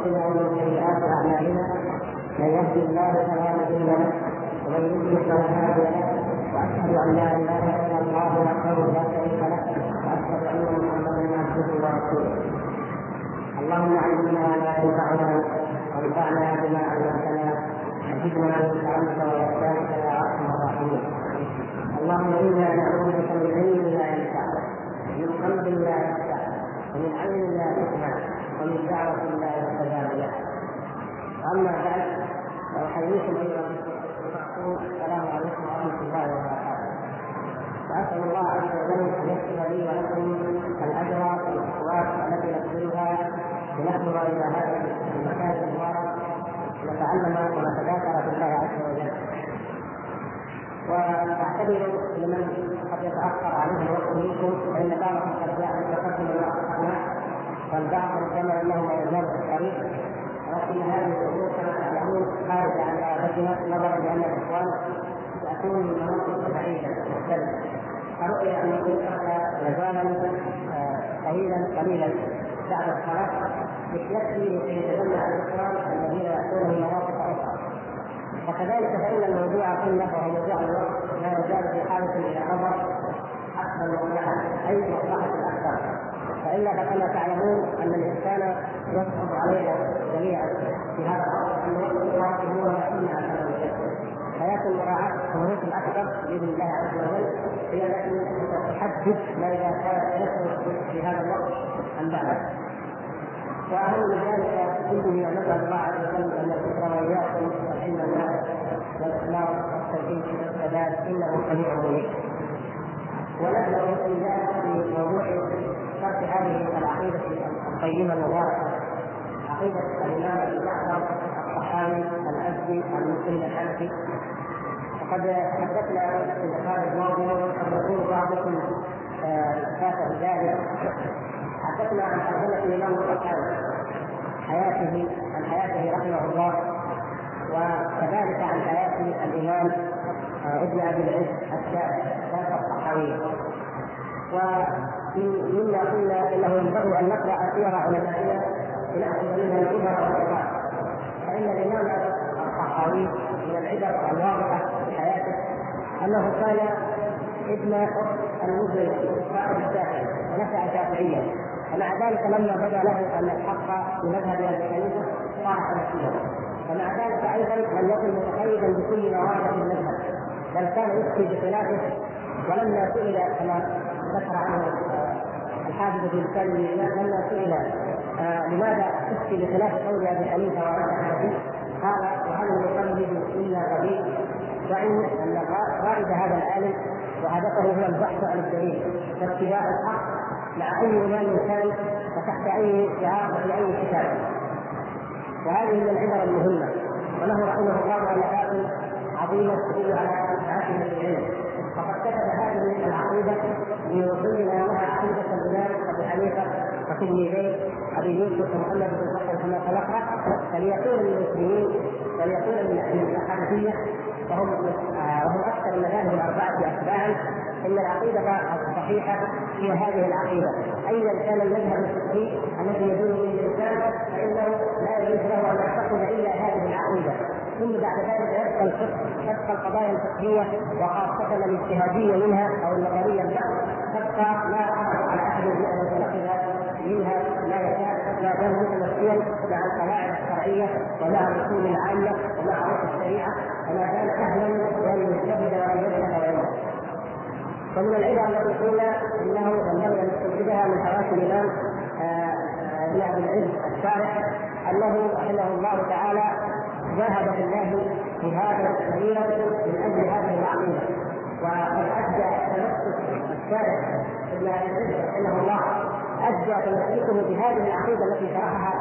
انفسنا ومن سيئات أعمالنا. من يهدي الله فلا مضل له. ومن يضلل فلا هادي له. وأشهد أن لا إله إلا الله وحده لا شريك له. وأشهد أن محمدا عبده ورسوله. اللهم علمنا ما ينفعنا وانفعنا بما علمتنا. وزدنا من علمك واحسانك يا أرحم الراحمين. اللهم إنا نعوذ بك من علم لا ينفع من قلب لا يخشع ومن عين لا تسمع ومن دعوة لا يستجاب لها أما بعد فأحييكم أيها السلام عليكم ورحمة الله وبركاته. وأسأل الله عز وجل أن يكتب لي ولكم الأجر والأخوات التي نبذلها لنحضر إلى هذا المكان المبارك. نتعلم ونتذاكر بالله عز وجل. واعتذر لمن قد يتأخر عليه الوقت منكم فإن بعضهم قد جاء من تقدم الوقت والبعض ربما انه لا يزال في الطريق. ولكن هذه الأمور كما تعلمون خارجه عن ارادتنا نظرا لأن الإخوان ياتون من مناطق بعيدة. مختلفه فرؤي أن يكون مجالا قليلا قليلا. بعد الصلاه يكفي لكي يتجمع الإخوان الذين يأتون من مناطق أخرى. وكذلك فإن الموضوع كله وهو موضوع الوقت لا يزال في حاجة إلى نظر أكثر مصلحه أي مصلحة الاكثر فإلا كما تعلمون أن الإنسان يصعب علينا جميعا في هذا الأمر أن الوقت هو مسؤول عن هذا فيكون مراعاة الحروف الأكبر بإذن الله عز وجل. هي التي تحدد ماذا كان يسلك في هذا الوقت أم بعده وأهم من ذلك كله ان نسال الله عز وجل أن يذكر واياكم العلم الناس والاخلاص والتوحيد والسداد إنه سميع منيب ونبدا بسم الله في موضوع شرح هذه العقيدة الطيبه المباركة. عقيدة الامام ابي جعفر الصحابي الأزدي المسلم الحنفي وقد حدثنا في اللقاء الماضي وقد يكون بعضكم فات ذلك حدثنا عن ترجمه الإمام الصحابي حياته عن حياته رحمه الله وكذلك عن حياه الإمام ابن أبي العز الشافعي شافع ومما قلنا إنه ينبغي أن نقرأ سير علمائنا لناخذ منها العبر والعبر. فإن الإمام الصحابي من العبر الواضحة في حياته أنه كان ابن أخت المسلم صاحب الشافعي ونشا شافعيا ومع ذلك لما بدا له أن الحق بمذهب أبي حنيفة صار حنفيا ومع ذلك أيضا لم يكن متقيدا بكل مواد المذهب بل كان يفتي بخلافه ولما سئل كما ذكر عنه الحافظ بن سالم لما سئل لماذا تفتي بخلاف قول أبي حنيفة قال وهل المقلد إلا غبي وان أن غائب هذا العالم وهدفه هو البحث عن الدليل واتباع الحق مع أي إمام كان وتحت أي شعار وفي أي كتاب. وهذه من العبر المهمة. وله رحمه الله علامات عظيمة تدل على عاقبه العلم. فقد كتب هذه العقيدة ليوصلنا لها عقيدة الامام ابي حنيفة وتلميذيه أبي يوسف ومحمد بن بكر كما سبق فليكون المسلمين وليكون الحنفيه وهم وهم أكثر المذاهب الأربعة اتباعا. إن العقيدة الصحيحة هي هذه العقيدة. ايا كان المذهب الفقهي الذي يدور به الانسان فإنه لا يجوز له أن يعتقد إلا هذه العقيدة. ثم بعد ذلك يبقى الفقه تبقى القضايا الفقهية وخاصة الاجتهادية منها أو النظرية البحث تبقى لا حرج على أحد من ان يتنقل منها ما يشاء ما دام متمثلا مع القواعد الشرعية ومع الأصول العامة ومع عرف الشريعة وما دام أهلا وان يجتهد وان يبحث وينظر ومن العبر التي قلنا إنه ينبغي أن نستنتجها من حواس الإمام ابن ابي العز الشارح أنه رحمه الله تعالى جاهد في جهادا كبيرا من أجل هذه العقيدة. وقد أدى ابن ابي العز رحمه الله أدى تمسكه بهذه العقيدة التي شرحها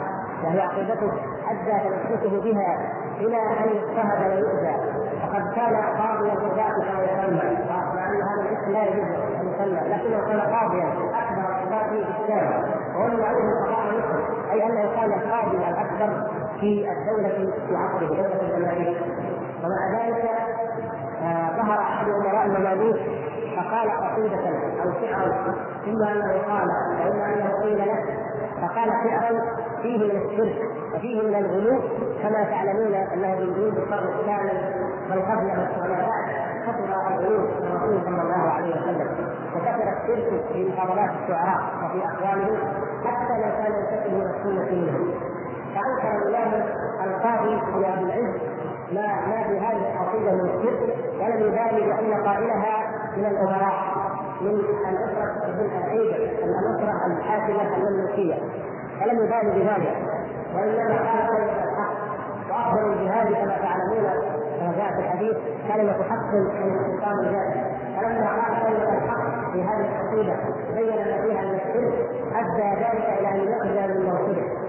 وهي عقيدته أدى تمسكه بها إلى أن يضطهد ويؤذى. وقد كان قاضيا القضاة كما يسمى مع ان هذا الاسم لا يجوز أن لكنه كان قاضيا أكبر القضاة في الاسلام وولي عليه القضاء أي انه كان القاضي الأكبر في الدولة في عصره دولة الجماهير ومع ذلك ظهر أحد أمراء المماليك فقال قصيدة أو شعرا إما أنه قال واما أنه قيل له فقال شعرا فيه من الشرك وفيه من الغلو كما تعلمون انه من جنود القرن الثاني من قبله وما بعد كثر الغلو من الرسول صلى الله عليه وسلم. وكثر الشرك في محاضرات الشعراء وفي اقوالهم حتى لو كان ينتسب إلى السنة منهم فانكر الامام القاضي عبد العز ما ما في هذه القصيده من الشرك ولم يبالي بان قائلها من الأمراء من الأسرة العيده الأسرة الحاكمه المملوكيه فلم يبالي بذلك وإنما قال كلمه الحق. وأفضل الجهاد كما تعلمون كما جاء في الحديث كلمة حق من السلطان الجاهل. فلما قال كلمه الحق في هذه القصيده بين ما فيها من الشرك أدى ذلك إلى أن يخرج من موقفه.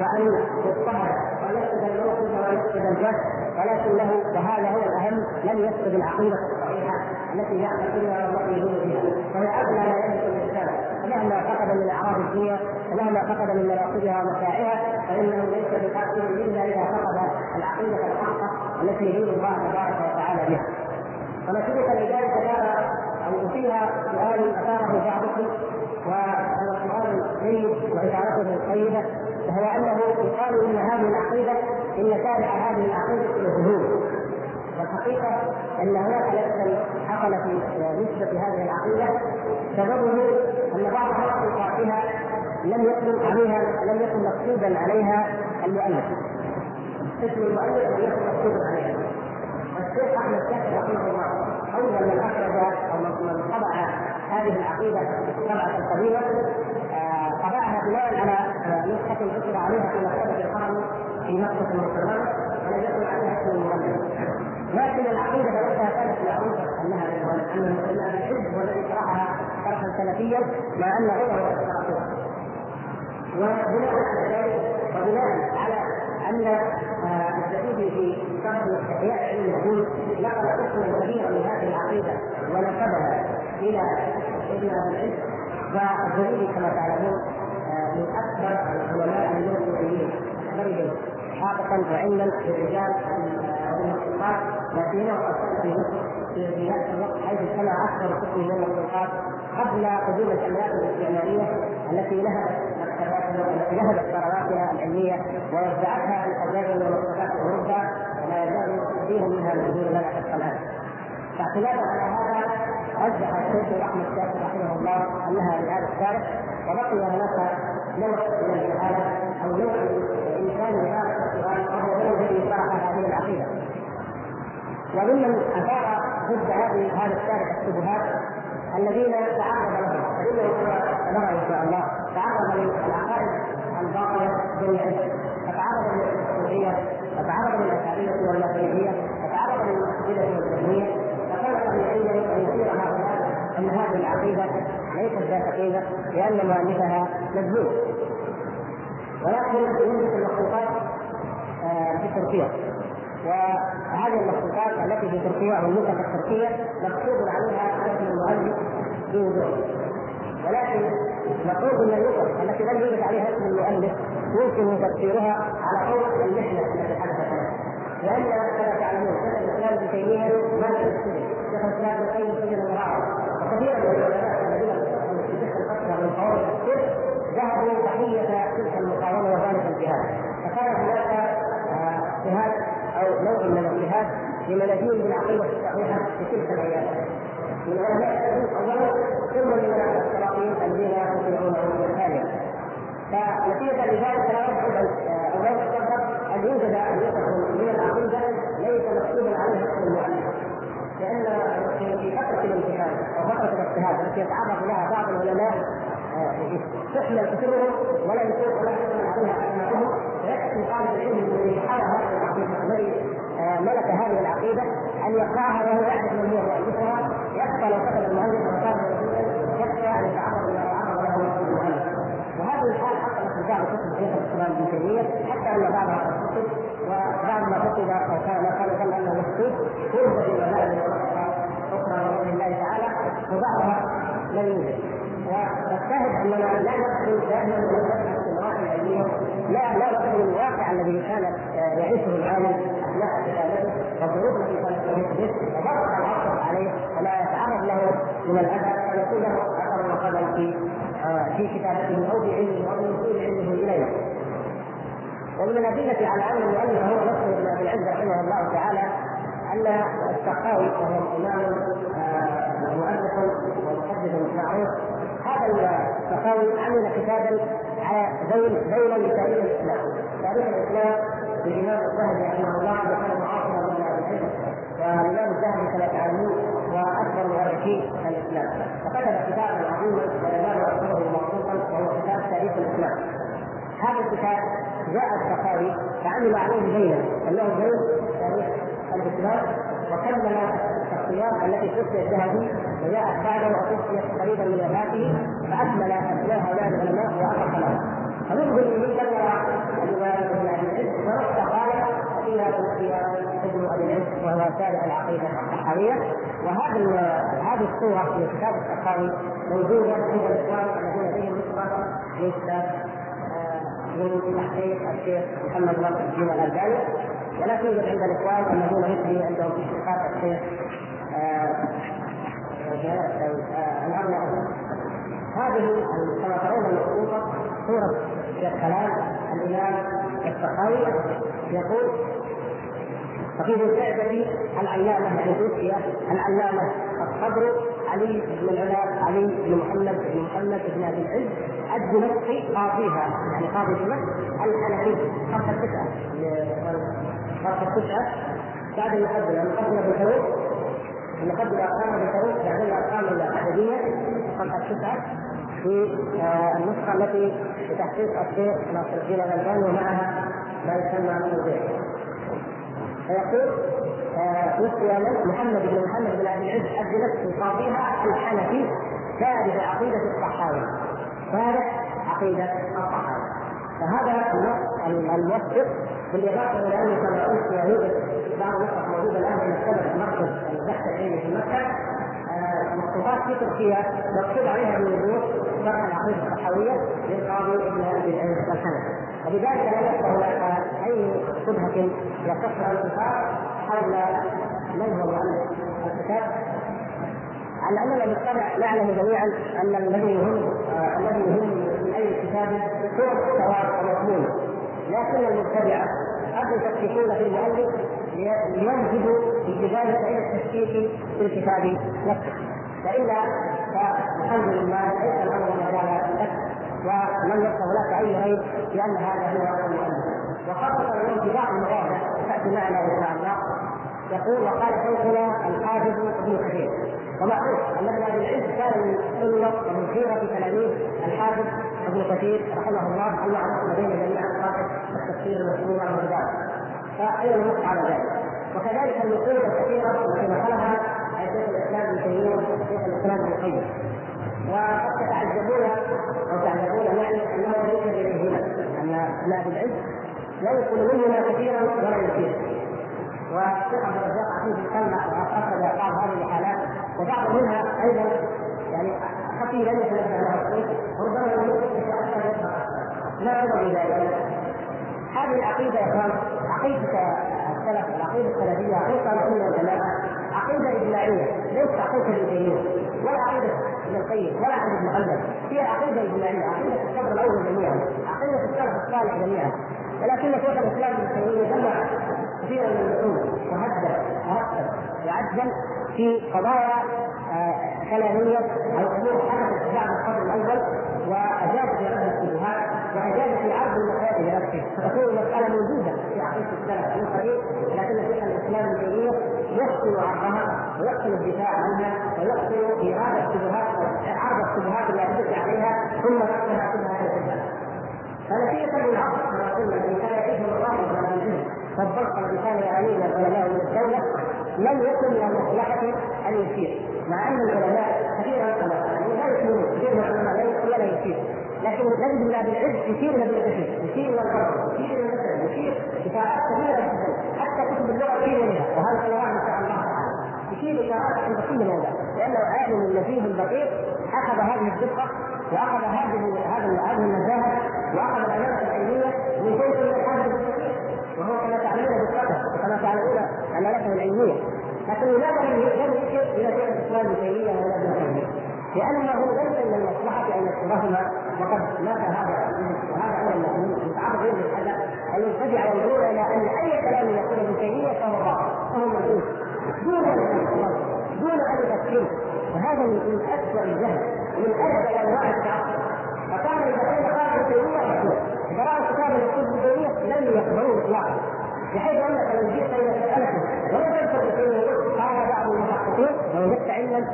وان يضطهد وان يفقد الموقف ويفقد الجهد ولكنه وهذا هو الأهم لم يفقد العقيدة الصحيحة التي يعتقدها ويؤمن بها وهي اغلى ما يملك الإنسان مهما فقد من اعراض الدنيا ومهما فقد من مناصبها ومتاعها فإنه ليس بحاكم إلا إذا فقد العقيدة الحقة التي يريد الله تبارك وتعالى بها. ونتيجه لذلك دار أو فيها سؤال أثاره بعضكم وهو سؤال جيد وإشارته طيبه وهو أنه يقال إن هذه العقيدة إن تابع هذه العقيدة إلى والحقيقة أن هناك لبسا حصل في نسبة هذه العقيدة. سببه أن بعض حقائقها لم يكن عليها لم يكن مكتوبا عليها المؤلف. اسم المؤلف لم يكن مكتوبا عليها. والشيخ أحمد شاكر رحمه الله أول من أخرج أو من طبع هذه العقيدة طبعه قديمه آه، طبعها بناء على نسخة ذكر عليها في مكتبة الحرم في مكه المكرمة ولم يكن عليها اسم المؤلف لكن العقيدة نفسها كانت معروفه أنها أن الحزب هو الذي شرحها شرحا سلفيا مع أن غيره قد شرحوها وبناء على ذلك وبناء على أن آه، الزبيدي في شرح احياء علم الدين نقل قسما كبيرا من هذه العقيدة ونسبها إلى ابن ابي العز والزبيدي كما تعلمون آه، من اكبر العلماء المسلمين اكبرهم حافظا وعلما بالرجال والمخلوقات لا سيما وقد في ذلك الوقت حيث اجتمع أكثر قسم من المخلوقات قبل قدوم الاملاك الاستعماريه التي مكتباتنا والتي نهبت ثرواتها العلميه ووزعتها لتجارب ومكتبات اوروبا وما يزال كثير منها موجود لنا حتى الان. فاعتمادا على هذا رجح الشيخ احمد شاكر رحمه الله أنها لهذا التاريخ وبقي هناك نوع من الجهاله أو نوع السؤال وهو هو الذي شرح هذه العقيدة. وممن اثار ضد هذه هذا الشارع الشبهات الذين تعرض لهم. فإنه نرى إن شاء الله. تعرض للعقائد الباطلة جميعا. فتعرض للصوفيه وتعرض للاشعريه والمسيحيه وتعرض للمعتزله والجهميه فكان طبيعيا أن يصير هؤلاء أن هذه العقيدة ليست ذات قيمة لأن مؤلفها مجنون ولكن يوجد المخلوقات آه، في تركيا وهذه المخطوطات التي في تركيا أو النسخ التركية مكتوب عليها اسم المؤلف بوضوح ولكن نقول ان النسخ التي لم يوجد عليها اسم المؤلف يمكن تفسيرها على قول المحنة التي حدثت لأن كما تعلمون شيخ الإسلام ابن تيمية مات في السجن شيخ الإسلام ابن القيم سجن المعارض وكثيرا من العلماء الذين في شيخ الفترة من الشرك ذهبوا ضحيه تلك المقاومة وذلك الجهاد. فكان هناك جهاد أو نوع من الاجتهاد لمناديل بالعقيده الصحيحه في تلك الأيام. من علماء اولا ثم من السلاطين الذين يطيعونه ثانيا فنتيجة لذلك لا يبعد أو لا أن يوجد من العقيدة ليس مكتوبا عليها اسم المؤلف لأن في فترة الامتحان أو فترة الاجتهاد التي يتعرض لها بعض العلماء تحمل كتبهم ولا يكون ولا يكون عليها اسماءهم فيكفي طالب العلم الذي حال هذه العقيده الذي آه، ملك هذه العقيده ان يقراها وهو يعرف من هو مؤلفها يكفى لو كتب المؤلف وكان يكفى ان يتعرض إلى تعرض له المؤلف وهذه الحال حصلت في بعض كتب شيخ الاسلام ابن تيميه حتى ان بعضها قد كتب وبعض ما كتب أو كان كان يظن انه مكتوب وجد في مذاهب أخرى باذن الله تعالى وبعضها لم يوجد والشاهد اننا لا ندخل دائما نبحث في مواقع عمل علميا لا لا من الواقع الذي كان يعيشه العالم اثناء كتابته كانت تحيط به وضغط العصر عليه ولا يتعرض له من الأذى فيكون له أثر وقدم في في كتابته أو في علمه أو في وصول علمه إليه. ومن الأدلة على أن المؤلف هو نفسه ابن أبي العز رحمه الله تعالى أن السخاوي وهو امام مؤلف ومحدث معروف هذا السخاوي عمل كتابا بين بين لتاريخ الاسلام تاريخ الإسلام للامام الذهبي رحمه الله وكان معاصرا من العلم. والإمام الذهبي كما تعلمون واكبر مؤرخي الإسلام. فكتب كتابا عظيما ولا يعتبره موثوقا وهو كتاب تاريخ الإسلام. هذا الكتاب جاء السخاوي فعمل عليه بينا أنه بين تاريخ الإسلام وكمل الشخصيات التي توفي الذهبي وجاءت بعده وتوفيت قريبا من وفاته فأكمل اسماء هؤلاء العلماء واطلق لهم فنقول من ذكر الامام ابن أبي العز ورد قال فيها توفي ابن أبي العز وهو تابع العقيدة الصحابيه وهذا هذه الصورة في كتاب السخاوي موجودة عند الإخوان الذين لديهم نسخه من من تحقيق الشيخ محمد ناصر الدين الألباني. ولا توجد عند الإخوان الذين يجري عندهم في الشيخ هذه كما ترون المخطوطه صوره شيخ كلام الامام السخاوي يقول فقيد الكعبة العلامة يعني توفي العلامة الصدر علي بن العلا علي بن محمد بن محمد بن أبي العز الدمشقي قاضيها يعني قاضي دمشق الحنفي خط التسعة خط التسعة بعد المقدمة المقدمة بالحروف المقدمة أرقام بالحروف بعدين الأرقام العددية خط التسعة في آه، النسخة التي بتحقيق الشيخ ناصر الدين الألباني ومعها ما يسمى موضوع فيقول آه محمد بن محمد بن ابي العز الدمشقي قاضيها الحنفي شارح عقيدة الصحابة. شارح عقيدة الصحابة. فهذا النص الموثق بالإضافة إلى انه كما قلت يوجد بعض النسخ موجودة الآن في مكتبه مركز البحث العلمي في مكة آه، مخطوطات في تركيا مكتوب عليها الروح شرح العقيدة الصحويه للقاضي ابن أبي العز الحنفي وبذلك لا يبقى هناك أي شبهة يصح الانتقاد حول من هو مؤلف الكتاب. على اننا بالطبع نعلم جميعا أن الذي يهم آه الذي يهم أي كتاب هو محتواه ومضمونه لكن المبتدعه قد يشككون في المؤلف لينجدوا بذلك إلى التشكيك في الكتاب نفسه. والا فالحمد لله ليس الأمر مجال لك ولم يبقى هناك اي ريب بأن هذا هو المؤلف وخاصة بعض المواضع تاتي معنا إن شاء الله. يقول وقال شيخنا الحافظ ابن كثير ومعروف أن ابن أبي العز كان من سنه ومن خيره تلاميذ الحافظ ابن كثير رحمه الله. المعروف لدينا جميعا. صاحب التفسير المسلوب عن فاين النص على ذلك. وكذلك النقول الكثيرة التي نقلها شيخ الإسلام ابن تيمية وشيخ الإسلام ابن القيم وقد تتعجبون أو تعلمون معي أنه ليس اليهما ان ابن ابي العز ينقل منهما كثيرا ولا يثير والشيخ عبد الرزاق عفيف القلع واخرج بعض هذه الحالات وبعض منها أيضا يعني خفي لم يتنبه له الشيخ وربما يكون يتاثر لا يرى ذلك. هذه العقيدة يا إخوان عقيدة السلف العقيده السلفية عقيدة السنة والجماعه عقيدة إجماعية ليست عقيدة ابن ولا عقيدة ابن القيم ولا عقيدة حنبل. هي عقيدة إجماعية عقيدة الصدر الأول جميعا عقيدة السلف الصالح جميعا. ولكن شيخ الإسلام ابن تيمية جمع كثيرا من النصوص وهدد ورتب وعدل في قضايا كلامية أو أمور حدثت بعد القرن الأول واجاد في رد الشبهات واجاد في عرض المسائل بنفسه فتكون المساله موجوده في عقيده السلف من قريب لكن شيخ الاسلام ابن تيميه يحسن عرضها ويحسن الدفاع عنها ويحسن ايراد الشبهات أو عرض الشبهات التي ثم ردها شبهه إلى فنتيجه للعصر كما قلنا إن كان يعيش مصائب من والضغط الذي كان يعانيه العلماء من الدولة لم يكن من المصلحة ان يشير مع أن العلماء كثيرا لا يشيرون كثير من العلماء ولا يشير لكن نجد ابن ابي العز يشير إلى ابن كثير يشير إلى الغرب يشير إلى المسلم يشير اشارات كثيره جدا حتى كتب اللغة يشير اليها وهذا سنوات ان شاء الله تعالى. يشير اشارات عند كل موضع لأنه عالم النزيه الدقيق أخذ هذه الدقة وأخذ هذه هذه هذه النزاهه وأخذ الامانه العلمية من شيخ من وهو كما تعلمون بالقدر وكما تعلمون امانته العلمية. لكن لماذا لم يشير إلى شيخ الإسلام ابن تيمية ولا ابن تيمية؟ لأنه ليس من المصلحة أن يكتبهما وقد مات هذا وهذا أمر المؤمنين المتعرض إليه بالحدث أن يبتدع وينظرون إلى أن أي كلام يقول ابن تيمية فهو باطل. فهو مردود دون أن دون أن يفكره وهذا من اسوء الجهل. من ادنى انواع التعصب فكان اذا كان قال ابن تيميه يقول اذا كتابا يقول ابن تيميه لم يقبلوه اطلاقا بحيث انك لو جئت إلى مسالته ولا تذكر تيميه قال بعض المحققين لو وجدت علما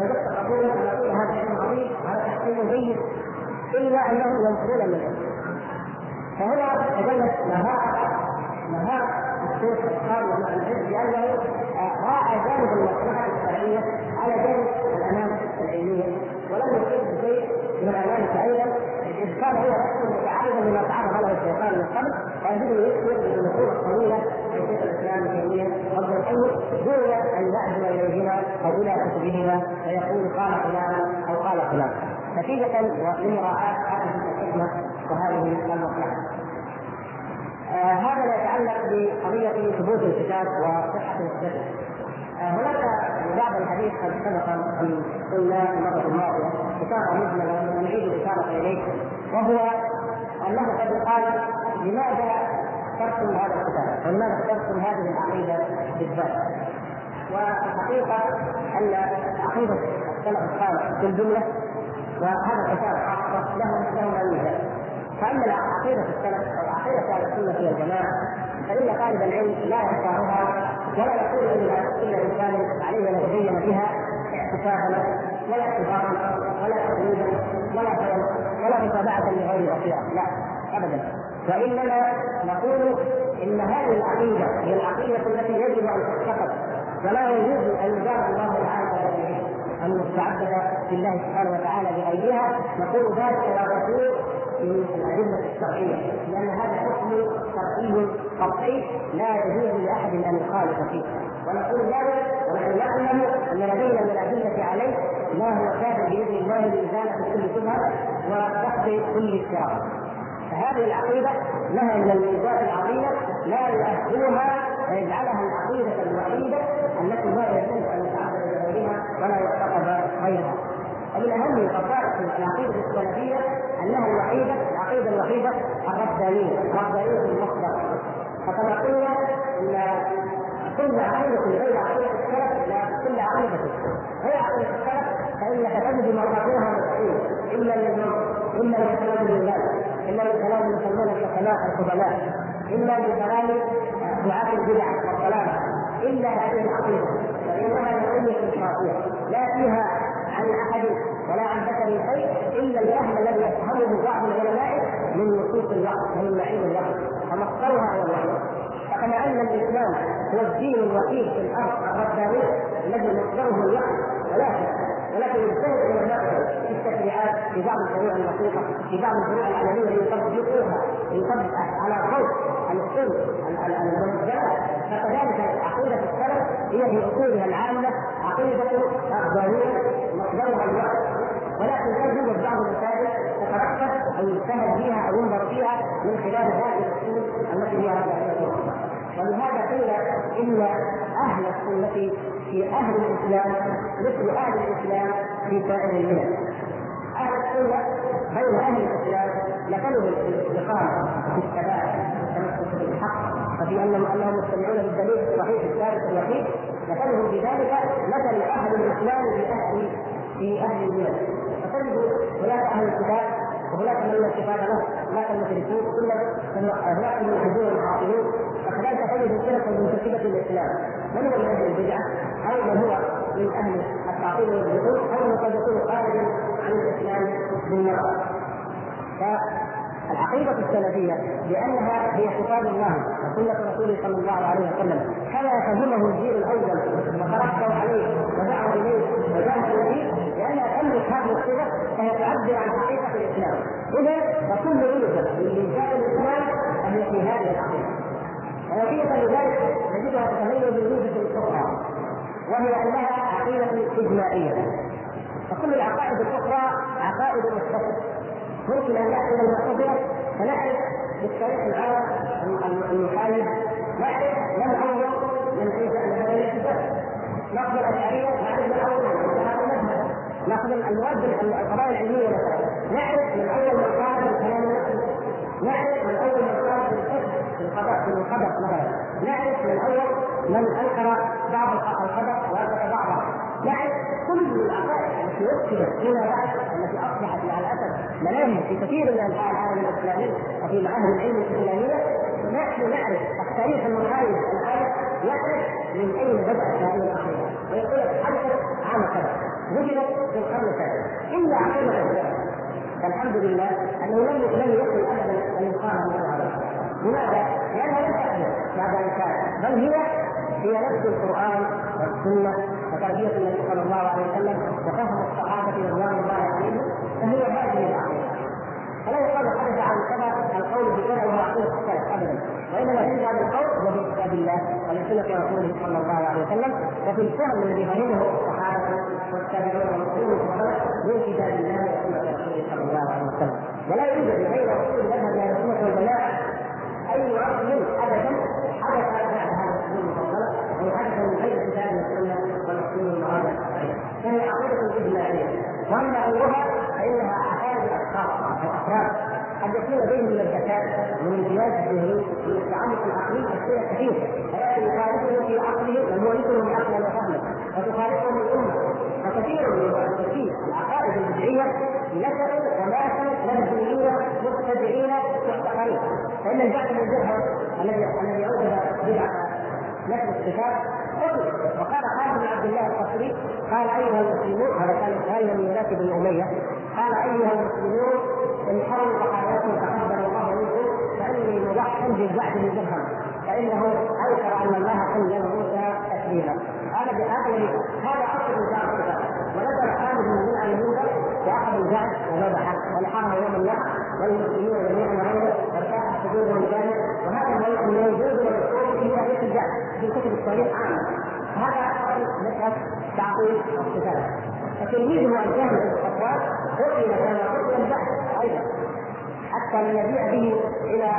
وجدت قبولا ان أقول هذا علم عظيم هذا تحكيم جيد الا انهم ينقلون من العلم فهنا تجلت مهاره مهاره الشيخ قال مع العلم لأنه راى جانب المصلحه الشرعيه على جانب الامانه العلميه ولم يصيب بشيء من الامانه أيضا كان هو نفسه متعرضا لما تعرض له الشيطان من قبل فيجب يكثر بالنصوص الطويلة عن شيخ الإسلام ابن تيمية الحي دون أن يأذن إليهما أو إلى كتبهما فيقول قال فلان أو قال فلان نتيجة لمراعاه هذه الحكمة وهذه المصلحه. آه هذا لا يتعلق بقضية ثبوت الكتاب وصحة نسبته. هناك بعض الحديث قد سبق أن قلنا المرة الماضية اشاره مجمله ونعيد الاشاره إليه وهو أنه قد قال لماذا اخترتم هذا الكتاب؟ ولماذا اخترتم هذه العقيدة بالذات؟ والحقيقة أن عقيدة السلف الصالح في الجملة وهذا الكتاب خاصه له له ميزة. فاما عقيدة السلف أو عقيدة السنة والجماعة فإن طالب العلم لا يختارها ولا يقول ان كل انسان عليه ان يتبين بها اعتكافا ولا اعتبارا ولا تقليدا ولا ولا متابعة لغير بصيره لا ابدا. وإنما نقول إن هذه العقيدة هي العقيدة التي يجب أن تتخذ ولا يجوز أن يجاب الله تعالى المستعبد لله سبحانه وتعالى بغيرها نقول ذلك لا يكون من الأدلة الشرعية لأن هذا حكم شرعي قطعي لا يجوز لأحد أن يخالف فيه. ونقول ذلك ونحن نعلم أن لدينا من الأدلة عليه ما هو كافر بإذن الله لإزالة كل شبهة ودفع كل اضطراب فهذه العقيدة لها من الميزات العظيمة لا يؤهلها ويجعلها العقيدة الوحيدة التي لا يجوز أن يتعبد بغيرها ولا يعتقد غيرها. ومن أهم خصائص العقيدة السلفيه انها الوحيده العقيدة الوحيدة الربانية الربانية المصدر. فكما قلنا إن كل عقيدة غير عقيدة السلف لا كل عقيدة غير عقيدة السلف فانك تجد مراتبها مستحيل. إلا من إلا من كلام الله الا من كلام يسمون الحكماء القبلاء إلا من كلام دعاة البدع والضلال إلا هذه العقيدة. فإنها نقيه خاطئه لا فيها عن أحد ولا عن بشر شيء إلا الفهم الذي يفهمه بعض العلماء من نصوص الوحي ومن معين الوحي فمصدرها هو الوحي فكما أن الإسلام هو الدين الوحيد في الأرض الرباني الذي مصدره الوحي ولكن ولكن يجتهد العلماء في التشريعات في بعض الفروع البسيطه في بعض الفروع العلمية يطبقوها يطبق على خوف السن المنزلة. فكذلك عقيدة السلف هي في أصولها العامة عقيدة ربانيه مصدرها الوحي ولكن قد يوجد بعض المسائل تترقب أو يجتهد فيها أو ينظر فيها من خلال هذه الأصول التي هي ربانيه ولهذا قيل إن أهل السنة في أهل الإسلام مثل أهل الإسلام في سائر الملل. أهل السنة بين أهل الإسلام مثلهم الاستقامه في الثبات التمسك وفي انهم أنهم مستمعون بالدليل الصحيح الثابت الوحيد مثلهم في ذلك مثل أهل الإسلام في أهل في أهل الملل فتجد هناك أهل الكتاب وهناك من لا كتاب له. هناك المشركين كل هناك الملحدون العاطلون وكذلك تجد الفرق المنتسبه للاسلام من هو من أهل البدعه أو من هو من أهل التعطيل والجحود أو من قد يكون خارجا عن الإسلام بالمرأة؟ فالعقيدة السلفية لأنها هي خطاب الله وسنة رسوله صلى الله عليه وسلم. كما فهمه الجيل الأول وتربوا عليه ودعوا إليه وجاهدوا به لأنها تملك هذه الصفة فهي تعبر عن حقيقة الإسلام. إذا فكل من ميزات الإسلام هي في هذه العقيدة ونتيجة لذلك نجدها تتميز بميزة أخرى وهي أنها عقيدة إجماعية. فكل العقائد الأخرى عقائد مختصة ممكن أن ناتي المعتزله فنعرف بالتاريخ العام المحايد نعرف من اول من ان هذا الاعتزال ناخذ الاشعريه نعرف من أول من هذا المذهب. ناخذ المواد القضايا العلمية مثلا. نعرف من أول من قال بالكلام نعرف من أول من قال بالفقه في القدر في القدر مثلا. نعرف من أول من أنكر بعض القدر واثبت بعضه نعرف كل العقائد التي وكلت فيما بعد التي اصبحت مع الاسف مناهج في كثير من انحاء العالم الاسلامي وفي معاهد العلم الاسلاميه نحن نعرف التاريخ المحايد الان يعرف من اين بدات هذه العقيده ويقول حدث عام كذا وجدت في القرن الثالث الا عقيده فالحمد لله انه لم لم يكن ابدا ان يقام هذا لماذا؟ لانها لم تحدث بعد ان كانت بل هي هي نفس القرآن والسنة وتربيه النبي صلى الله عليه وسلم وفهم الصحابة رضوان الله عليهم فهي هذه العقيده فلا يقال حدث عن كذا القول بكذا وهو عقيدة السلف ابدا. وإنما يرجع بالقول هو في كتاب الله ومن سنة رسوله صلى الله عليه وسلم وفي الفهم الذي فهمه الصحابة والتابعون والمسلمون من كتاب الله وسنة رسوله صلى الله عليه وسلم. ولا يوجد بين رسول المذهب أهل السنة والجماعه اي عقل ابدا حدث هذا أو حدث من غير كتاب السنة والسنة المراجع فهي عقيدة اجماعيه وأما غيرها فإنها عقائد الاشخاص الافراد قد يكون بينهم من الذكاء من الامتياز الذهني من التعمق العقلي اشياء كثير فيأتي يخالفه في عقله مثله عقلا وفهما وتخالفه الأمة. فكثير من المؤسسين العقائد البدعية نشأوا وناسا مبدئين مبتدعين محتقرين فإن بن درهم الذي الذي اوجد بدعة نشر الصفات وقال خالد بن عبد الله القصري قال أيها المسلمون هذا كان غالبا من ولاة بن أمية قال أيها المسلمون إن حرم بقاياكم تقبل الله منكم فإني مضحى بالبعث من درهم فإنه أنكر أن الله كلم موسى تكليما هذا بهذا هذا أصل نزاع الصفات. ونزل خالد بن عن المنبر واخذ الجعد وذبح ونحره يوم النحر والمسلمون جميعا وغيره وارتاح صدورهم كامل وهذا هو والمشهور في كتب التاريخ. عامه هذا مسألة تعطيل الصفات فتلميذه الجهل الصفوات قتل كما قتل البحث أيضا. حتى لم يبيع به إلى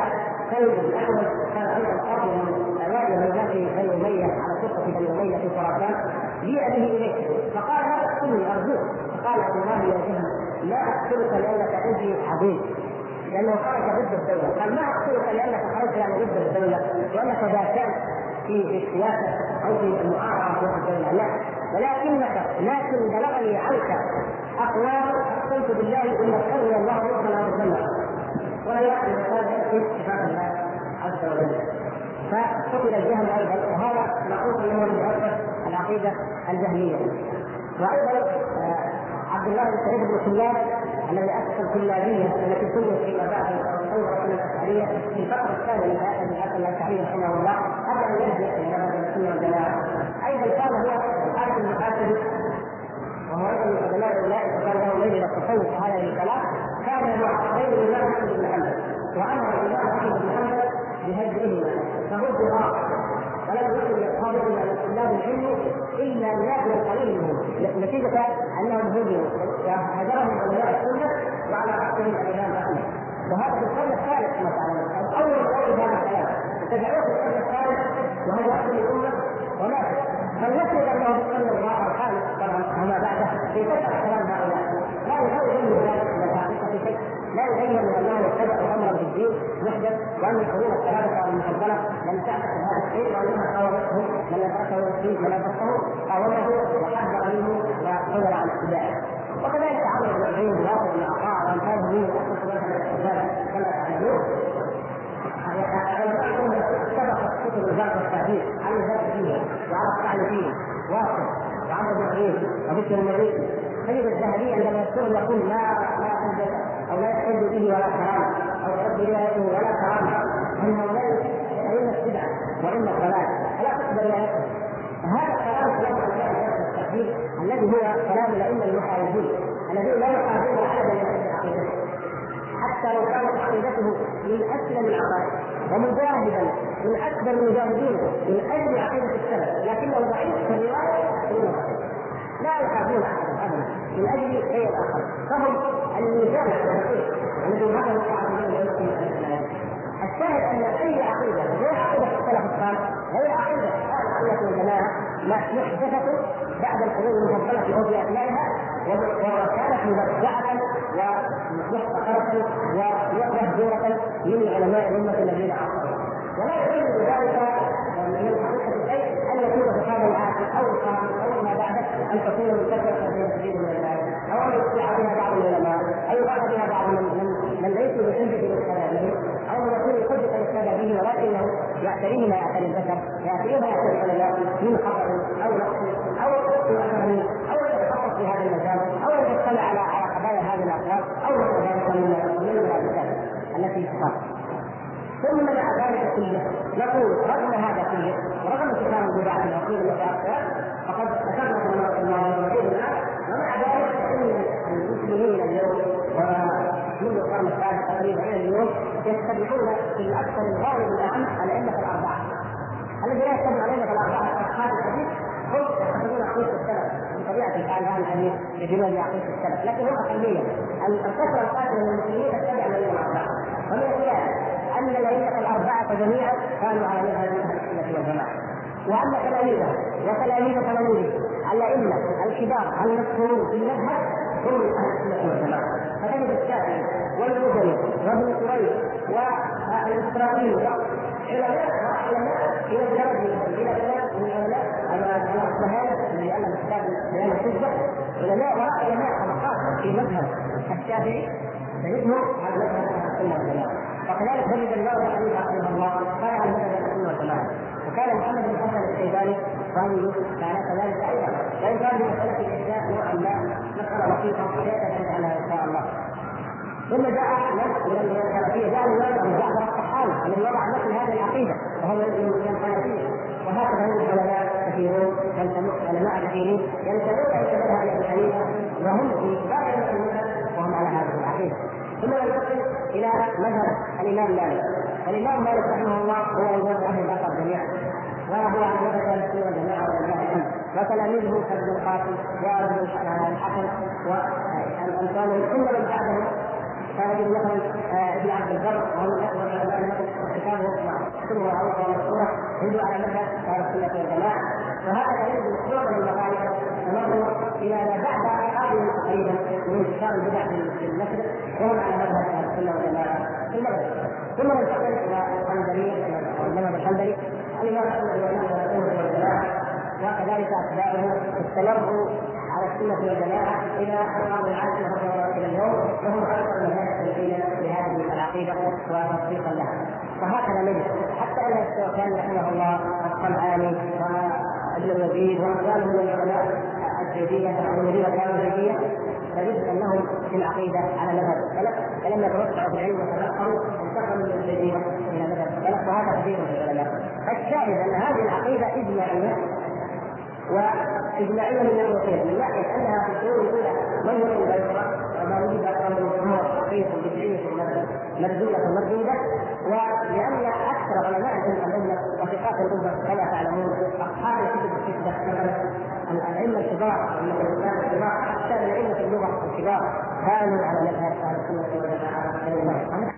كلب الأول كان أيضا قبل من في بني اميه على سلطه بني اميه في خراسان. جيء به إليه. فقال لا تقتلني أرجوك. فقال والله يا جهل لا أقتلك لانك عندي عظيم لأنه خرج ضد الدولة. قال ما اقتلك لانك خرجت يعني ضد الدولة؟ وأنك ذاكرت في السياسة أو في المعارضة في الدولة. لا. ولكنك لكن بلغني عنك أقوال اقسمت بالله إن مكنني الله ربنا وسلم ولا يعلم الانسان ياتي صفات الله عز وجل. فقتل الجهل أيضا. وهذا معروف إنه من العقيدة الجهمية. وأيضا عبد الله بن سعيد بن كلاب الذي اسس الكلابيه التي سميت فيما بعد الثوره الاشعريه في الفقر الثاني من حياه حسن الاشعري رحمه الله قبل أن يلجا إلى مذهب السنة والجماعه أيضا كان هو الحارث المحاسبي وهو أيضا من علماء اولئك كان له ميل إلى التصوف وهذا الكلام كان معتقدين الامام احمد بن حنبل وأمر الامام أحمد بن حنبل بهجرهما فهجر ولم يكن يقابل من طلاب العلم الا النادر القليل منهم نتيجه انهم هجروا وهجرهم علماء السنة وعلى راسهم الامام احمد وهذا في القرن الثالث كما تعلمون اول قول هذا الكلام تبعوه في القرن الثالث وهذا اصل الامه ومات فلنفرض انه في القرن الرابع الخامس طبعا وما بعده في فتح كلام هؤلاء لا يغير ذلك من الحقيقة شيء لا يغير من انهم اتبعوا امرا في الدين محدث وان القرون الثلاثه المفضله لم تعتقد هذا الشيء وانما قاومته من ادركه فيه من ادركه قاومه وحذر منه وحذر عن اتباعه وكذلك عمرو بن عبيد واصل بن عطاء وامثاله من الاحزاب كما تعلمون سبقت كتب الجرح والتعديل على الذات فيه وعلى الطعن فيه واصل وعمرو بن عبيد وبشر المريسي تجد الذهبي عندما يذكر يقول لا لا أو لا يحب به ولا كرامة أو يحب روايته ولا كرامة. ان هؤلاء اما البدعه واما الضلال. فلا تقبل روايته هذا كلام كلام علماء الذي هو كلام الأئمة المحاربين الذين لا يحاربون احدا من عقيدته حتى لو كانت عقيدته من أسلم العقائد ومجاهدا من أكبر المجاهدين من أجل عقيدة السلف لكنه ضعيف في الرواية لا يخافون احدا ابدا من أجل شيء آخر. فهم الميزان الذي هذا الذي الشاهد أن أي عقيدة غير عقيده السلف الصالح غير عقيده أهل السنة والجماعه محدثه بعد القرون المفضله في اسمائها وكانت مبدعة ومحتقرة ومهجوره من علماء الامه الذين عصروا ولا يدل ذلك من الحقيقة شيء أن يكون في هذا العصر أو أو ما بعده أن تكون منتشره في كثير من الناس أو أن يطلع بها بعض العلماء أو يقال بها بعض من من, ليسوا بحجة الاستدلال. أو من يكون حجة الاستدلال به ولكنه يعتريه ما يعتري البشر يعتريه ما يعتري العلماء من خطأ أو نقص أو في اثر أو يتخصص في هذا المجال أو يطلع على على قضايا هذه الاقوال أو غير ذلك من من التي تخاف ثم مع ذلك كله. نقول رغم هذا كله ورغم انتشار البدع في العقول المتاخره فقد ذكرنا كما الله ومع ذلك فان المسلمين اليوم ومنذ القرن الثالث تقريبا إلى اليوم يتبعون في الاكثر الغالب الأهم الأئمة الأربعة. الذي لا يتبع الائمه الأربعة اصحاب الحديث هم يتخذون عقيدة السلف. بطبيعة الحال هذا الحديث يجرون بعقيده السلف. لكن هم أقلية. الكثره القادمة من المسلمين تتبع الأئمة الأربعة. ومن أن الأئمة الأربعة جميعا كانوا على مذهب أهل السنة والجماعة. وان تلاميذه وتلاميذ تلاميذه الأئمة الكبار المشهورون في المذهب هم من أهل السنة والجماعة. فتجد الشافعي والمزني وابن قريش والإسرائيلي علماء علماء إلى الدرجه إلى ثلاث من علماء الاصبهاني الذي الف كتاب بيان الحجة. علماء وراء علماء طبقات في مذهب الشافعي تجدهم على مذهب السنة والجماعة. وكذلك وجد الله حنيفه رحمه الله كان على مذهب السنة والجماعه وكان محمد بن حسن الشيباني رجل كان كذلك أيضا. وإن كان بمساله الاشياء نوعا ما مساله لطيفه سيتكلم عنها إن شاء الله. ثم جاء من الحنفيه جاء الامام أبو جعفر الطحاوي الذي وضع مثل هذه العقيدة وهو من الحنفيه وهكذا من العلماء كثيرون علماء كثيرين ينتمون إلى مذهب أبي حنيفة وهم في كبار المذهب وهم على هذه العقيدة. ثم ننتقل إلى مذهب الإمام مالك. الإمام مالك رحمه الله هو امام أهل البصر جميعا. وهو على مذهب السنة ولله الحمد وتلاميذه كابن القاسم وابن الحسن وامثاله كل من بعده كان مثلا ابن عبد البر وهو من اكبر العلماء كتابه كتبه معروفه ومشهوره يدعو على مذهب أهل السنة والجماعة. وهكذا يجد معظم المقالب تمر إلى ما بعد قرن تقريبا من انتشار البدع في المشرق وهم على مذهب السنة والجماعه في المغرب ثم ننتقل إلى الحنبلي المذهب الحنبلي الامام احمد بن والجماعه وكذلك اتباعه استمروا على السنة والجماعه إلى اقام العاشره الله إلى اليوم وهم أكثر الناس الذين بهذه العقيده وتصديقا لها وهكذا نجد. حتى أن الشيخان رحمه الله الصنعاني وابن الوزير وامثاله من العلماء. الزيديه الذين كانوا زيديه نجد انهم في العقيدة على مذهب السلف. فلما توسعوا في العلم وتفقهوا انتقلوا من الزيديه إلى مذهب السلف وهذا كثير من العلماء. الشاهد أن هذه العقيدة إجماعية وإجماعية من ناحيتين من ناحية أنها في الشهور الأولى من هو وما وجد أكثر من الجمهور حقيقه بدعيه مردوده مردوده ولأن أكثر علماء الامه وثقات الأمة كما تعلمون أصحاب الكتب الستة الأئمة الكبار الأئمة الكبار حتى من أئمة اللغة الكبار كانوا على مذهب أهل السنة والجماعة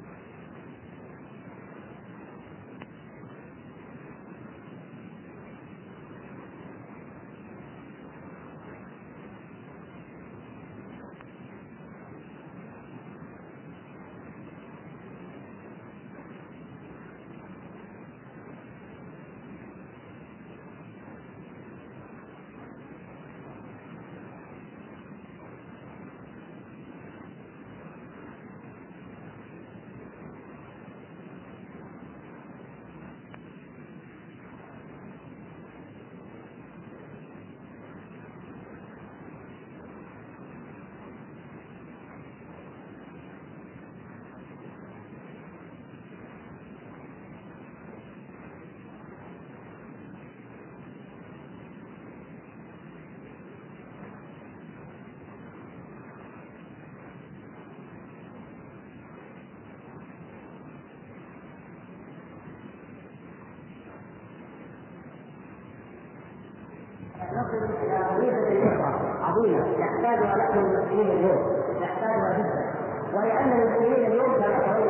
عظيمه يحتاجها نحن المسلمين اليوم نحتاجها جدا. وهي ان المسلمين اليوم كما ترون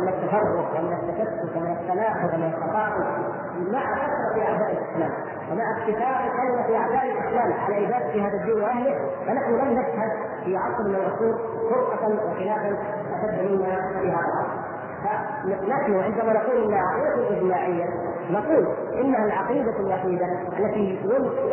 من التفرق ومن التشتت ومن التناقض ومن التقاطع. مع كثره أعداء الإسلام ومع اتفاق كلمه أعداء الإسلام. على اباده هذا الدين وأهله فنحن لم نشهد في عصر من العصور فرقة وخلافا أشد منا في هذا العصر. فنحن عندما نقول انها عقيدة إجماعية نقول إنها العقيدة الوحيدة التي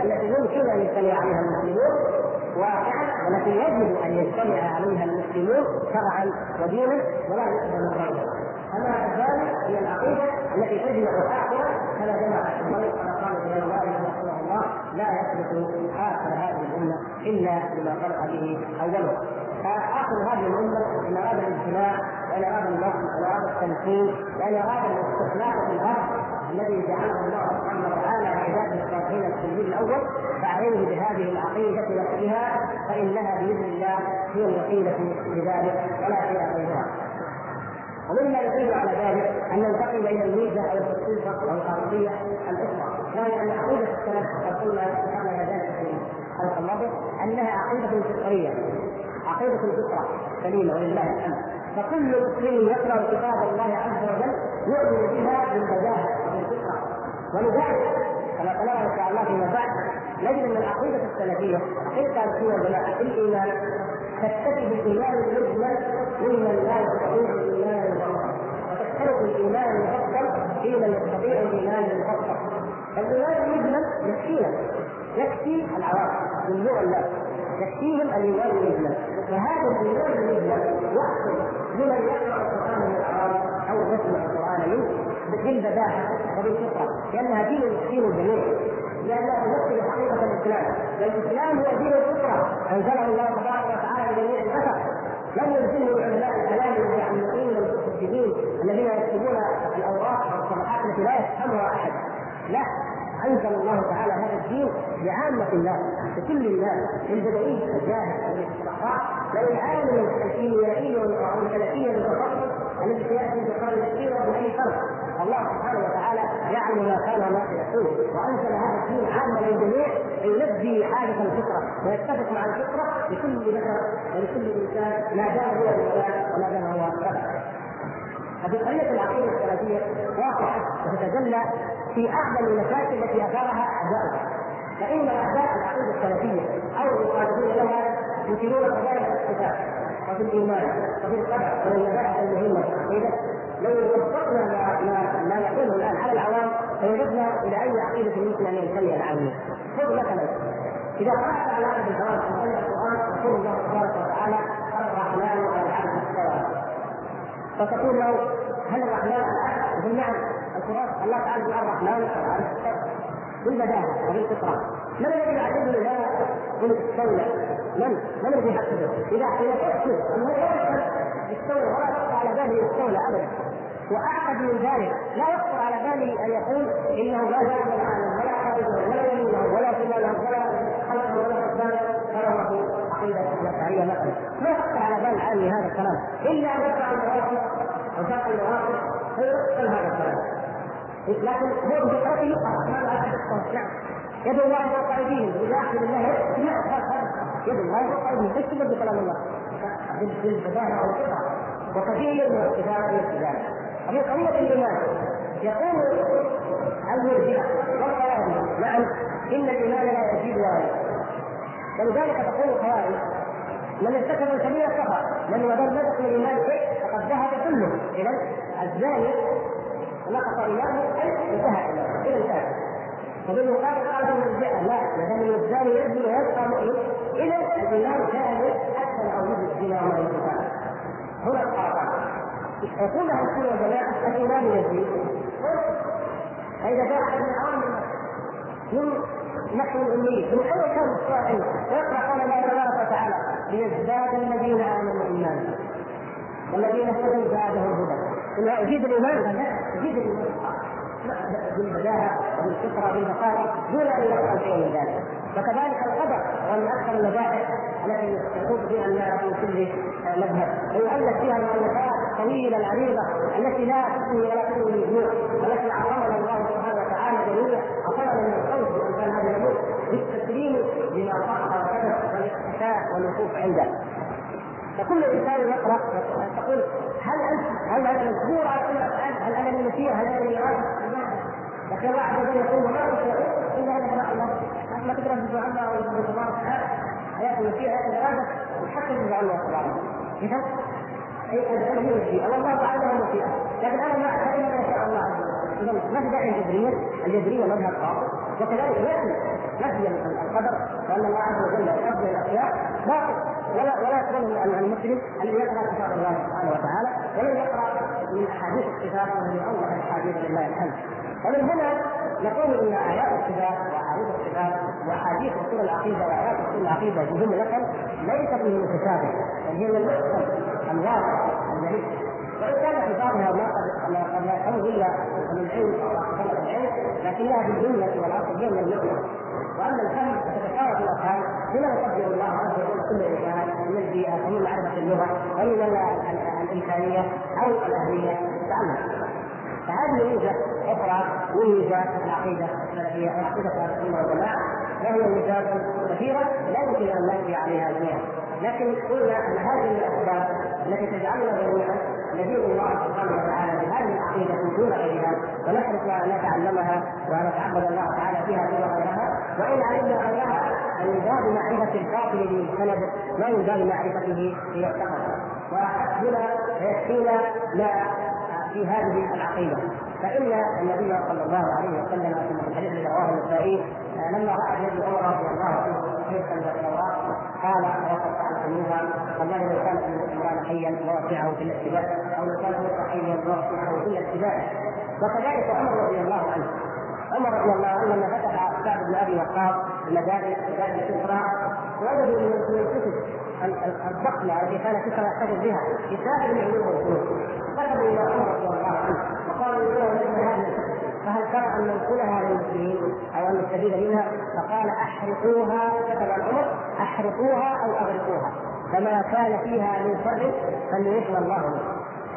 التي يمكن أن يجتمع عليها المسلمون. واقعا والتي يجب أن يجتمع عليها المسلمون شرعا ودينا ولا يقبل غيرها أما ذلك هي العقيدة التي تجمع أخرى كما جمع كما قال الامام مالك رحمه الله لا يثبت آخر هذه الأمة إلا بما فرق به اوله فآخر هذه الأمة ان اراد الاجتماع وان اراد النصر وان اراد التمكين وان اراد الاستخلاف في الأرض الذي جعله الله سبحانه وتعالى لعباده الصالحين التنزيل الأول فعليه بهذه العقيدة نفسها فإنها بإذن الله هي الوسيلة لذلك ولا شيء غيرها. ومما يدل على ذلك أن ننتقل إلى الميزة أو الخصوصه أو الخاصية الأخرى وهي أن عقيدة السلف قلنا اشرنا إلى ذلك في الحلقة الماضيه أنها عقيدة فطرية عقيدة الفطره سليمة ولله الحمد فكل مسلم يقرأ كتاب الله عز وجل يؤمن بها بالبداهه ولذلك كما قلنا ان شاء الله فيما بعد نجد أن العقيدة السلفية عقيده السنة والجماعه في الإيمان تكتسب الايمان المجمل ممن لا يستطيع الإيمان المفصل وتختلف الإيمان المفصل في يستطيع الإيمان المفصل الايمان المجمل يكفينا يكفي العوام من نوع الناس يكفيهم الإيمان المجمل. وهذا الإيمان المجمل يحصل لمن يقرأ القرآن من العوام أو يسمع القرآن منه بالبداهه وبالفطره لانها دين يكفيه الجميع لأنه يمثل حقيقة الإسلام. والاسلام هو دين الفطرة. أنزله الله تبارك وتعالى لجميع البشر لم ينزله علماء الكلام المتعمقين والمتشددين الذين يكتبون الأوراق والصفحات التي لا يفهمها أحد. لا. أنزل الله تعالى هذا الدين لعامة الناس لكل الناس للبدوي الجاهل والاستحقاق وللعالم الكيميائي والفلكي المتخصص الذي سيأتي في القرن الاخير باي فرق الله سبحانه وتعالى يعلم ما كان وما سيكون وأنزل هذا الدين عاما للجميع ليلبي حاجة الفطرة ويتفق مع الفطرة لكل بشر ولكل إنسان ما دام هو الانسان وما دام هو قضيه العقيدة السلفيه واضحه وتتجلى في اعظم المشاكل التي أثارها اعداؤها فإن أعداء العقيدة السلفيه أو المخالفين لها يثيرون قضايا الصفات وفي الإيمان وفي القدر ومن المباحث المهمه لو وفقنا ما ما, ما يقوله الآن على العوام فوجدنا إلى أي عقيدة يمكن أن ينتمي العامين خذ مثلا إذا قرأت على احد الجواب عن القرآن يقول الله تبارك وتعالى الرحمن على العبد استوى فتقول له هل الرحمن على يقول نعم القرآن الله تعالى الرحمن على العبد بالبداهه وبالفطرة. من الذي يعتبر لا من الدولة؟ من؟ من الذي يحدده؟ إذا إذا تحسب أنه لا يستولى ولا يخطر على باله يستولى أبدا. وأعقد من ذلك. لا يخطر على باله أن يقول إنه لا زال العالم ولا خالده ولا يمينه ولا له ولا خلقه ولا ولا له عقيده نفسيه مثلا ما يخطر على بال العالم هذا الكلام. إلا أن يقع المواقف أو تقع المواقف فيقبل هذا الكلام. لكن هو بفطرته يقع ما لا نعم. يد الله فوق ايديهم إذا أخذ الله يد الله فوق ايديهم إيش تبدو كلام الله؟ بالبداهه أو القطع وكثير من الكتاب في وفي قضية الإيمان يقول المرجئة والخوارج نعم إن الإيمان لا يزيد ولا ينقص ولذلك تقول الخوارج من ارتكب الكبيرة كفر من ولم يدخل الإيمان شيء فقد ذهب كله. إذا الزاني نقص إيمانه أي انتهى. إلى انتهى وبالمقابل قال المرجئة لا ما دام الزاني يزني ويبقى مؤمن إذا الإيمان كامل حتى لو وجد الزنا وما ينتهى هنا الخرافات يقول له السنة والجماعة الإيمان يزيد. فإذا جاء أحد من عوام من نحو الأمي من أول كان الصائم ويقرا قول الله تبارك وتعالى ليزداد الذين آمنوا إيمانا. والذين اهتدوا زادهم هدى. انه يزيد الإيمان لا يزيد الإيمان. بالبداهه وبالفطره وبالبقاء دون أن يحصل شيء من ذلك وكذلك القدر هو من أكثر المباحث التي يخوض فيها الناس في كل مذهب ويؤلف فيها المؤلفات الطويلة العريضة التي لا تسمي ولا تسمي الجوع والتي اعطانا الله سبحانه وتعالى جميعا اعطانا من الخوف وامثال هذا الأمور بالتسليم لما صح وكذا عنده فكل إنسان يقرأ تقول هل أنت هل هذا مجبور على؟ هل أنا المسير؟ هل أنا الاراده؟ الله وجل يقول وما تشاء الا ان يشاء الله ما تقرا في الله أو في الله تعالى ايات المسير ايات الاراده وحتى في الله سبحانه اي ادعو هي المشيئه والله تعالى هو المشيئه لكن أنا ما فان ما شاء الله عز وجل اذا ما في داعي الجبريه الجبريه مذهب باطل وكذلك ياتي نفي القدر وان الله عز وجل يقدر الاشياء باطل ولا ولا يقبله المسلم الذي يقرا كتاب الله سبحانه وتعالى ولن يقرا من أحاديث الكتاب ومن اوضح الأحاديث لله الحمد. ومن هنا نقول إن آيات الصفات وأحاديث الصفات وأحاديث أصول العقيدة وآيات أصول العقيدة جمله ليست من المتشابه بل هي من المحكم الواقع الجليل وإن كان بعضها ما قد لا يفهم إلا من العلم أو العلم لكنها في الجملة والاصل هي من المحكم وأما الفهم فتتفاوت الأفهام بما يقدر الله عز وجل كل من البيئه ومن معرفه اللغة ومن الامكانيه أو الأهلية. تعلم فهذه ميزه أخرى من ميزات العقيدة السلفية أو عقيدة أهل السنة والجماعة وهي ميزات كثيرة لا يمكن أن نجري عليها جميعا لكن قلنا أن هذه الاسباب التي تجعلنا جميعا ندين الله سبحانه وتعالى بهذه العقيدة دون غيرها ونحرص ان نتعلمها ونتعبد الله تعالى فيها دون غيرها وإن علمنا غيرها من باب معرفة الباطل بمستند لا من معرفته ليعتقد وحسبنا ويكفينا ما في هذه العقيدة فإن النبي صلى الله عليه وسلم في الحديث الذي رواه النسائي لما رأى يد عمر رضي الله عنه كيف التوراه قال وقطع الحنوفا والله لو كان عمران حيا لوسعه في الاتباع أو لو كان موسى حيا لوسعه في الاتباع. وكذلك عمر رضي الله عنه عمر رضي الله عنه لما فتح سعد بن أبي وقاص المدارس مدارس وجدوا من الكتب الضخمه التي كان كسرى يحتفظ بها كتاب العلوم والفنون ذهبوا إلى عمر رضي الله عنه وقالوا له مثل هذه فهل ترى أن ننقلها للمسلمين أو أن نستفيد منها؟ فقال أحرقوها كتب عمر أحرقوها أو أغرقوها. فما كان فيها من شر فليحمى الله منه.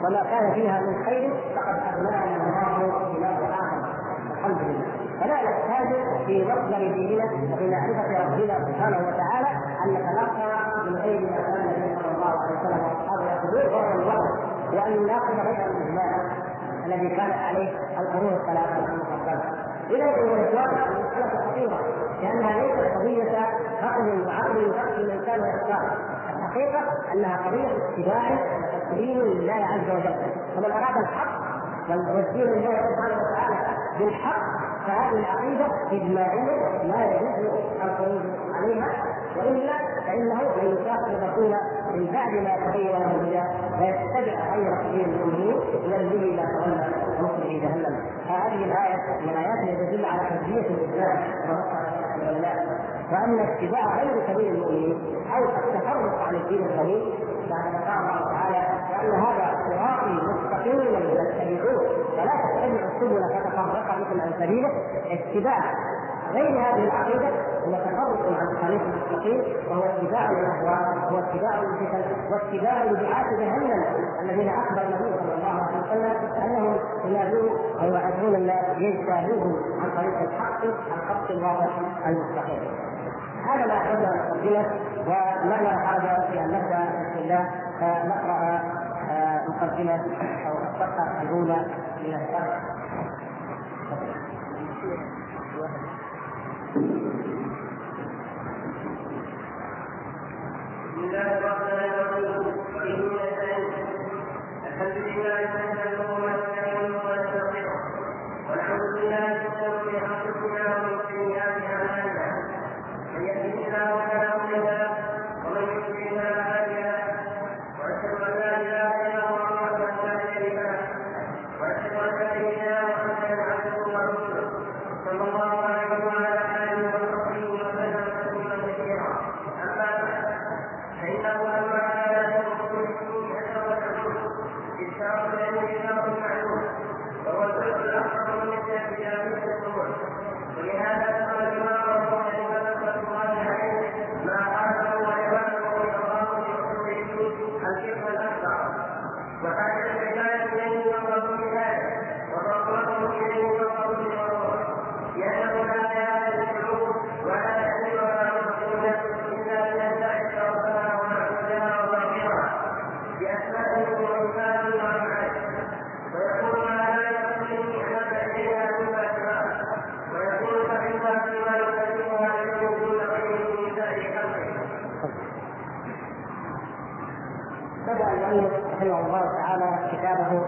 وما كان فيها من خير فقد أغنانا الله بما آخر. الحمد لله. فلا نحتاج في مصدر ديننا وفي معرفة ربنا سبحانه وتعالى أن نتلقى من غير ما كان النبي صلى الله عليه وسلم واصحابه يقولون غير الوقت وأن ناخذ غير الأجماع الذي كانت عليه القرون الثلاثة المفضله اذا ايها الاخوان المساله خطيرة لأنها ليست قضية عقل وعقل يفكر الانسان ويختار الحقيقة أنها قضية اتباع وتسليم لله عز وجل. فمن أراد الحق والدين لله سبحانه وتعالى بالحق فهذه العقيدة إجماعية لا يجوز الخروج عليها وإلا فإنه من يشاقق الرسول من بعد ما تبين له الهدى ويتبع غير سبيل المؤمنين يرجو إلى تولى ونصره جهنم. هذه الآية من التي تدل على حجيه الاسلام وان اتباع غير سبيل المؤمنين أو التفرق عن الدين الغني بعد قال الله تعالى وان هذا صراطي مستقيما فاتبعوه ولا تتبعوا السبل فتفرق بكم عن سبيله اتباع. غير هذه العقيدة هو تفرق عن الطريق المستقيم وهو اتباع الأهواء وهو اتباع الفتن واتباع لدعاة جهنم الذين أخبر النبي صلى الله عليه وسلم أنهم ينادون ويوعدون الناس يجتاهوهم عن طريق الحق الخط الواضح المستقيم. هذا ما احببنا وما لا حرج في أن نبدأ بسم الله فنقرأ مقدمه أو الصفحة الأولى من الشرح بسم الله الرحمن الرحيم. الحمد لله نحمده ونستعينه ونستغفره ونعوذ بالله من شرور أنفسنا ومن سيئات أعمالنا من يهده الله فلا مضل له ومن يضلل فلا هادي له وأشهد أن لا إله إلا الله وحده لا شريك له وأشهد أن سيدنا محمدا عبده ورسوله صلى الله عليه وعلى آله وصحبه وسلم تسليما كثيرا أما بعد فإنه لما كان يوم الدين أشرف الحدود إشارة الانتشار المعلوم وهو الجزء الأكبر من كتابية الصدور ولهذا قال الإمام أبو حنيفة رحمة الله عليه المؤلف رحمه الله كتابه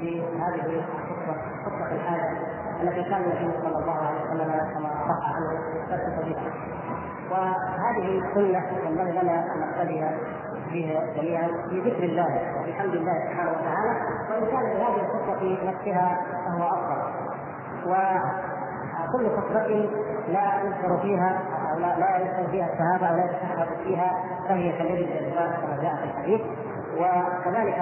بهذه الخطبة خطبة الحاجة التي كان النبي صلى الله عليه وسلم كما صح عنه بها وهذه السنة ينبغي لنا أن نقتدي فيها جميعا في ذكر الله وبحمد الله سبحانه وتعالى وإن كانت هذه الخطبة نفسها فهو أفضل. وكل خطبة لا يذكر فيها أو لا, لا يذكر فيها الشهادة أو لا فيها فهي كالذي الجذاب كما جاء في الحديث. وكذلك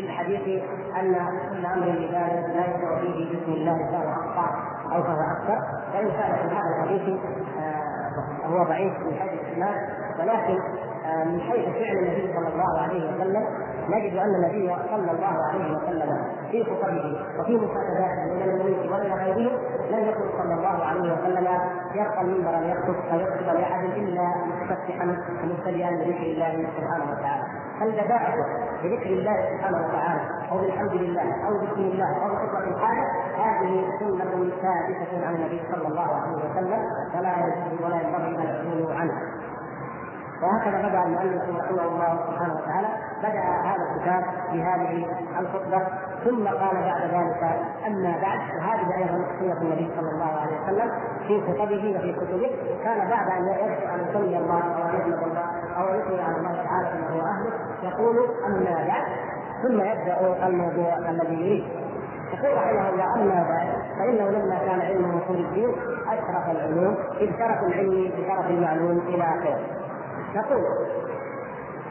في الحديث أن كل أمر لله لا يشرع فيه بسم الله فهو اقطع أو فهو أكثر. وان كان في هذا الحديث آه، هو ضعيف من حيث الإسناد. ولكن آه، من حيث فعل النبي صلى الله عليه وسلم نجد أن النبي صلى الله عليه وسلم في خطبه وفي مكاتباته من الملوك ومن غيرهم لم يكن صلى الله عليه وسلم يرقى المنبر ان يخطب أو يخطب لأحد إلا مستفتحا ومبتدئا بذكر الله سبحانه وتعالى. فالبداءة بذكر الله سبحانه وتعالى أو بالحمد لله أو بسم الله أو بخطبه الحاجة هذه سنة ثابتة عن النبي صلى الله عليه وسلم ولا ولا ينبغي وهكذا بدأ المؤلف رحمه الله سبحانه وتعالى بدأ هذا الكتاب بهذه الخطبة ثم قال بعد ذلك أما بعد وهذه أيضا سنه النبي صلى الله عليه وسلم في خطبه وفي كتبه. كان بعد أن يدعو ان يصلي الله أو ان يحمد الله أو ان يثني على الله تعالى بما هو أهله يقول أما بعد ثم يبدأ الموضوع الذي يريد. يقول رحمه الله أما بعد فإنه لما كان علم اصول الدين أشرف العلوم اذ شرف العلم بشرف المعلوم إلى آخره. نقول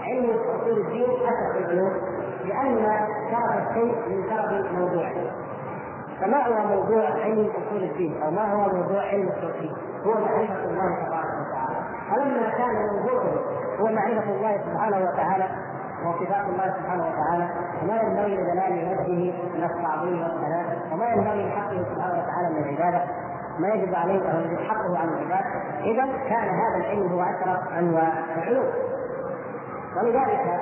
علم أصول الدين اشرف العلوم لأن شرف الشيء من شرف موضوعه فما هو موضوع علم أصول الدين؟ أو ما هو موضوع علم التوحيد؟ هو معرفة الله تبارك وتعالى. فلما كان موضوعه هو معرفة الله سبحانه وتعالى وصفات الله سبحانه وتعالى وما ينبغي لجلال وجهه من التعظيم والثناء وما ينبغي لحقه سبحانه وتعالى من العبادة. ما يجب عليه أو يجب حقه عن العباد. إذا كان هذا العلم هو اشرف انواع العلوم. ولذلك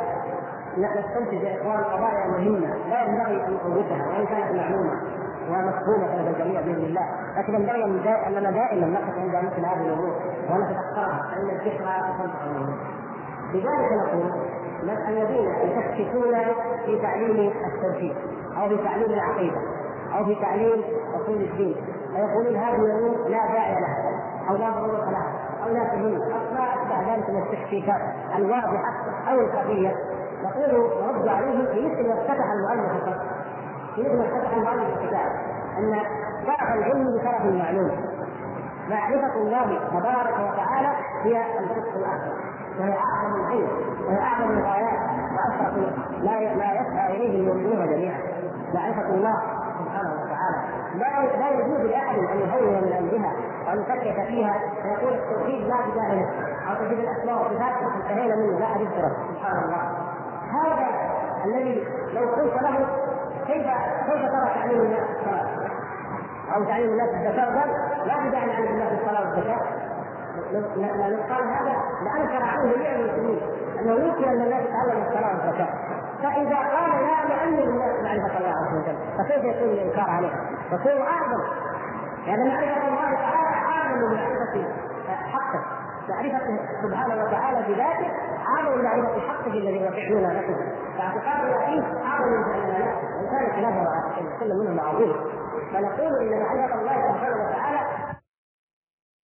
نستنتج يا إخوان قضايا مهمه لا ينبغي أن نفوتها وإن كانت معلومة ومفهومة لدى الجميع بإذن الله، لكن ينبغي اننا دائما نقف عند مثل هذه الأمور ونتذكرها فإن الذكرى تنفع المؤمنين. لذلك نقول الذين يشككون في تعليم التوحيد أو في تعليم العقيدة أو في تعليم أصول الدين. فيقولون هذه الأمور لا داعي لها أو لا ضرورة لها أو لا تهم أو ما اشبه ذلك من التشكيكات الواضحة أو الخفيه نقول نرد عليهم في مثل ما افتتح المؤلف في مثل ما افتتح المؤلف الكتاب أن شرف العلم بشرف المعلوم. معرفة الله تبارك وتعالى هي القدس الأكبر وهي أعظم العلم وهي أعظم الغايات. وأشرف ما ما يسعى إليه المؤمنون جميعا. معرفة الله لا لا يجوز لاحد أن يهون من الجهه وأن يفكك فيها. فيقول التوحيد لا بدايه له. أو تجد الأسماء والصفات انتهينا منه. لا أحد يذكره. سبحان الله. هذا الذي لو قلت له كيف كيف ترى تعليم الناس؟ الصلاه أو تعليم الناس الزكاه قال لا بداعي نعلم الناس الصلاه والزكاه لو قال هذا لأنكر عنه جميع المسلمين. أنه يمكن أن الناس يتعلم الصلاه والزكاه فإذا قال لا نعلم الناس معرفه الله عز وجل فكيف يكون الإنكار عليه؟ يكون اعظم لأن معرفه الله تعالى اعظم من معرفة حقه معرفته سبحانه وتعالى بذاته اعظم من معرفة حقه الذي يطيعون لكم فاعتقادنا فيه اعظم من فعلنا له وان كان خلافه كل منهما عظيم فنقول إن معرفة الله سبحانه وتعالى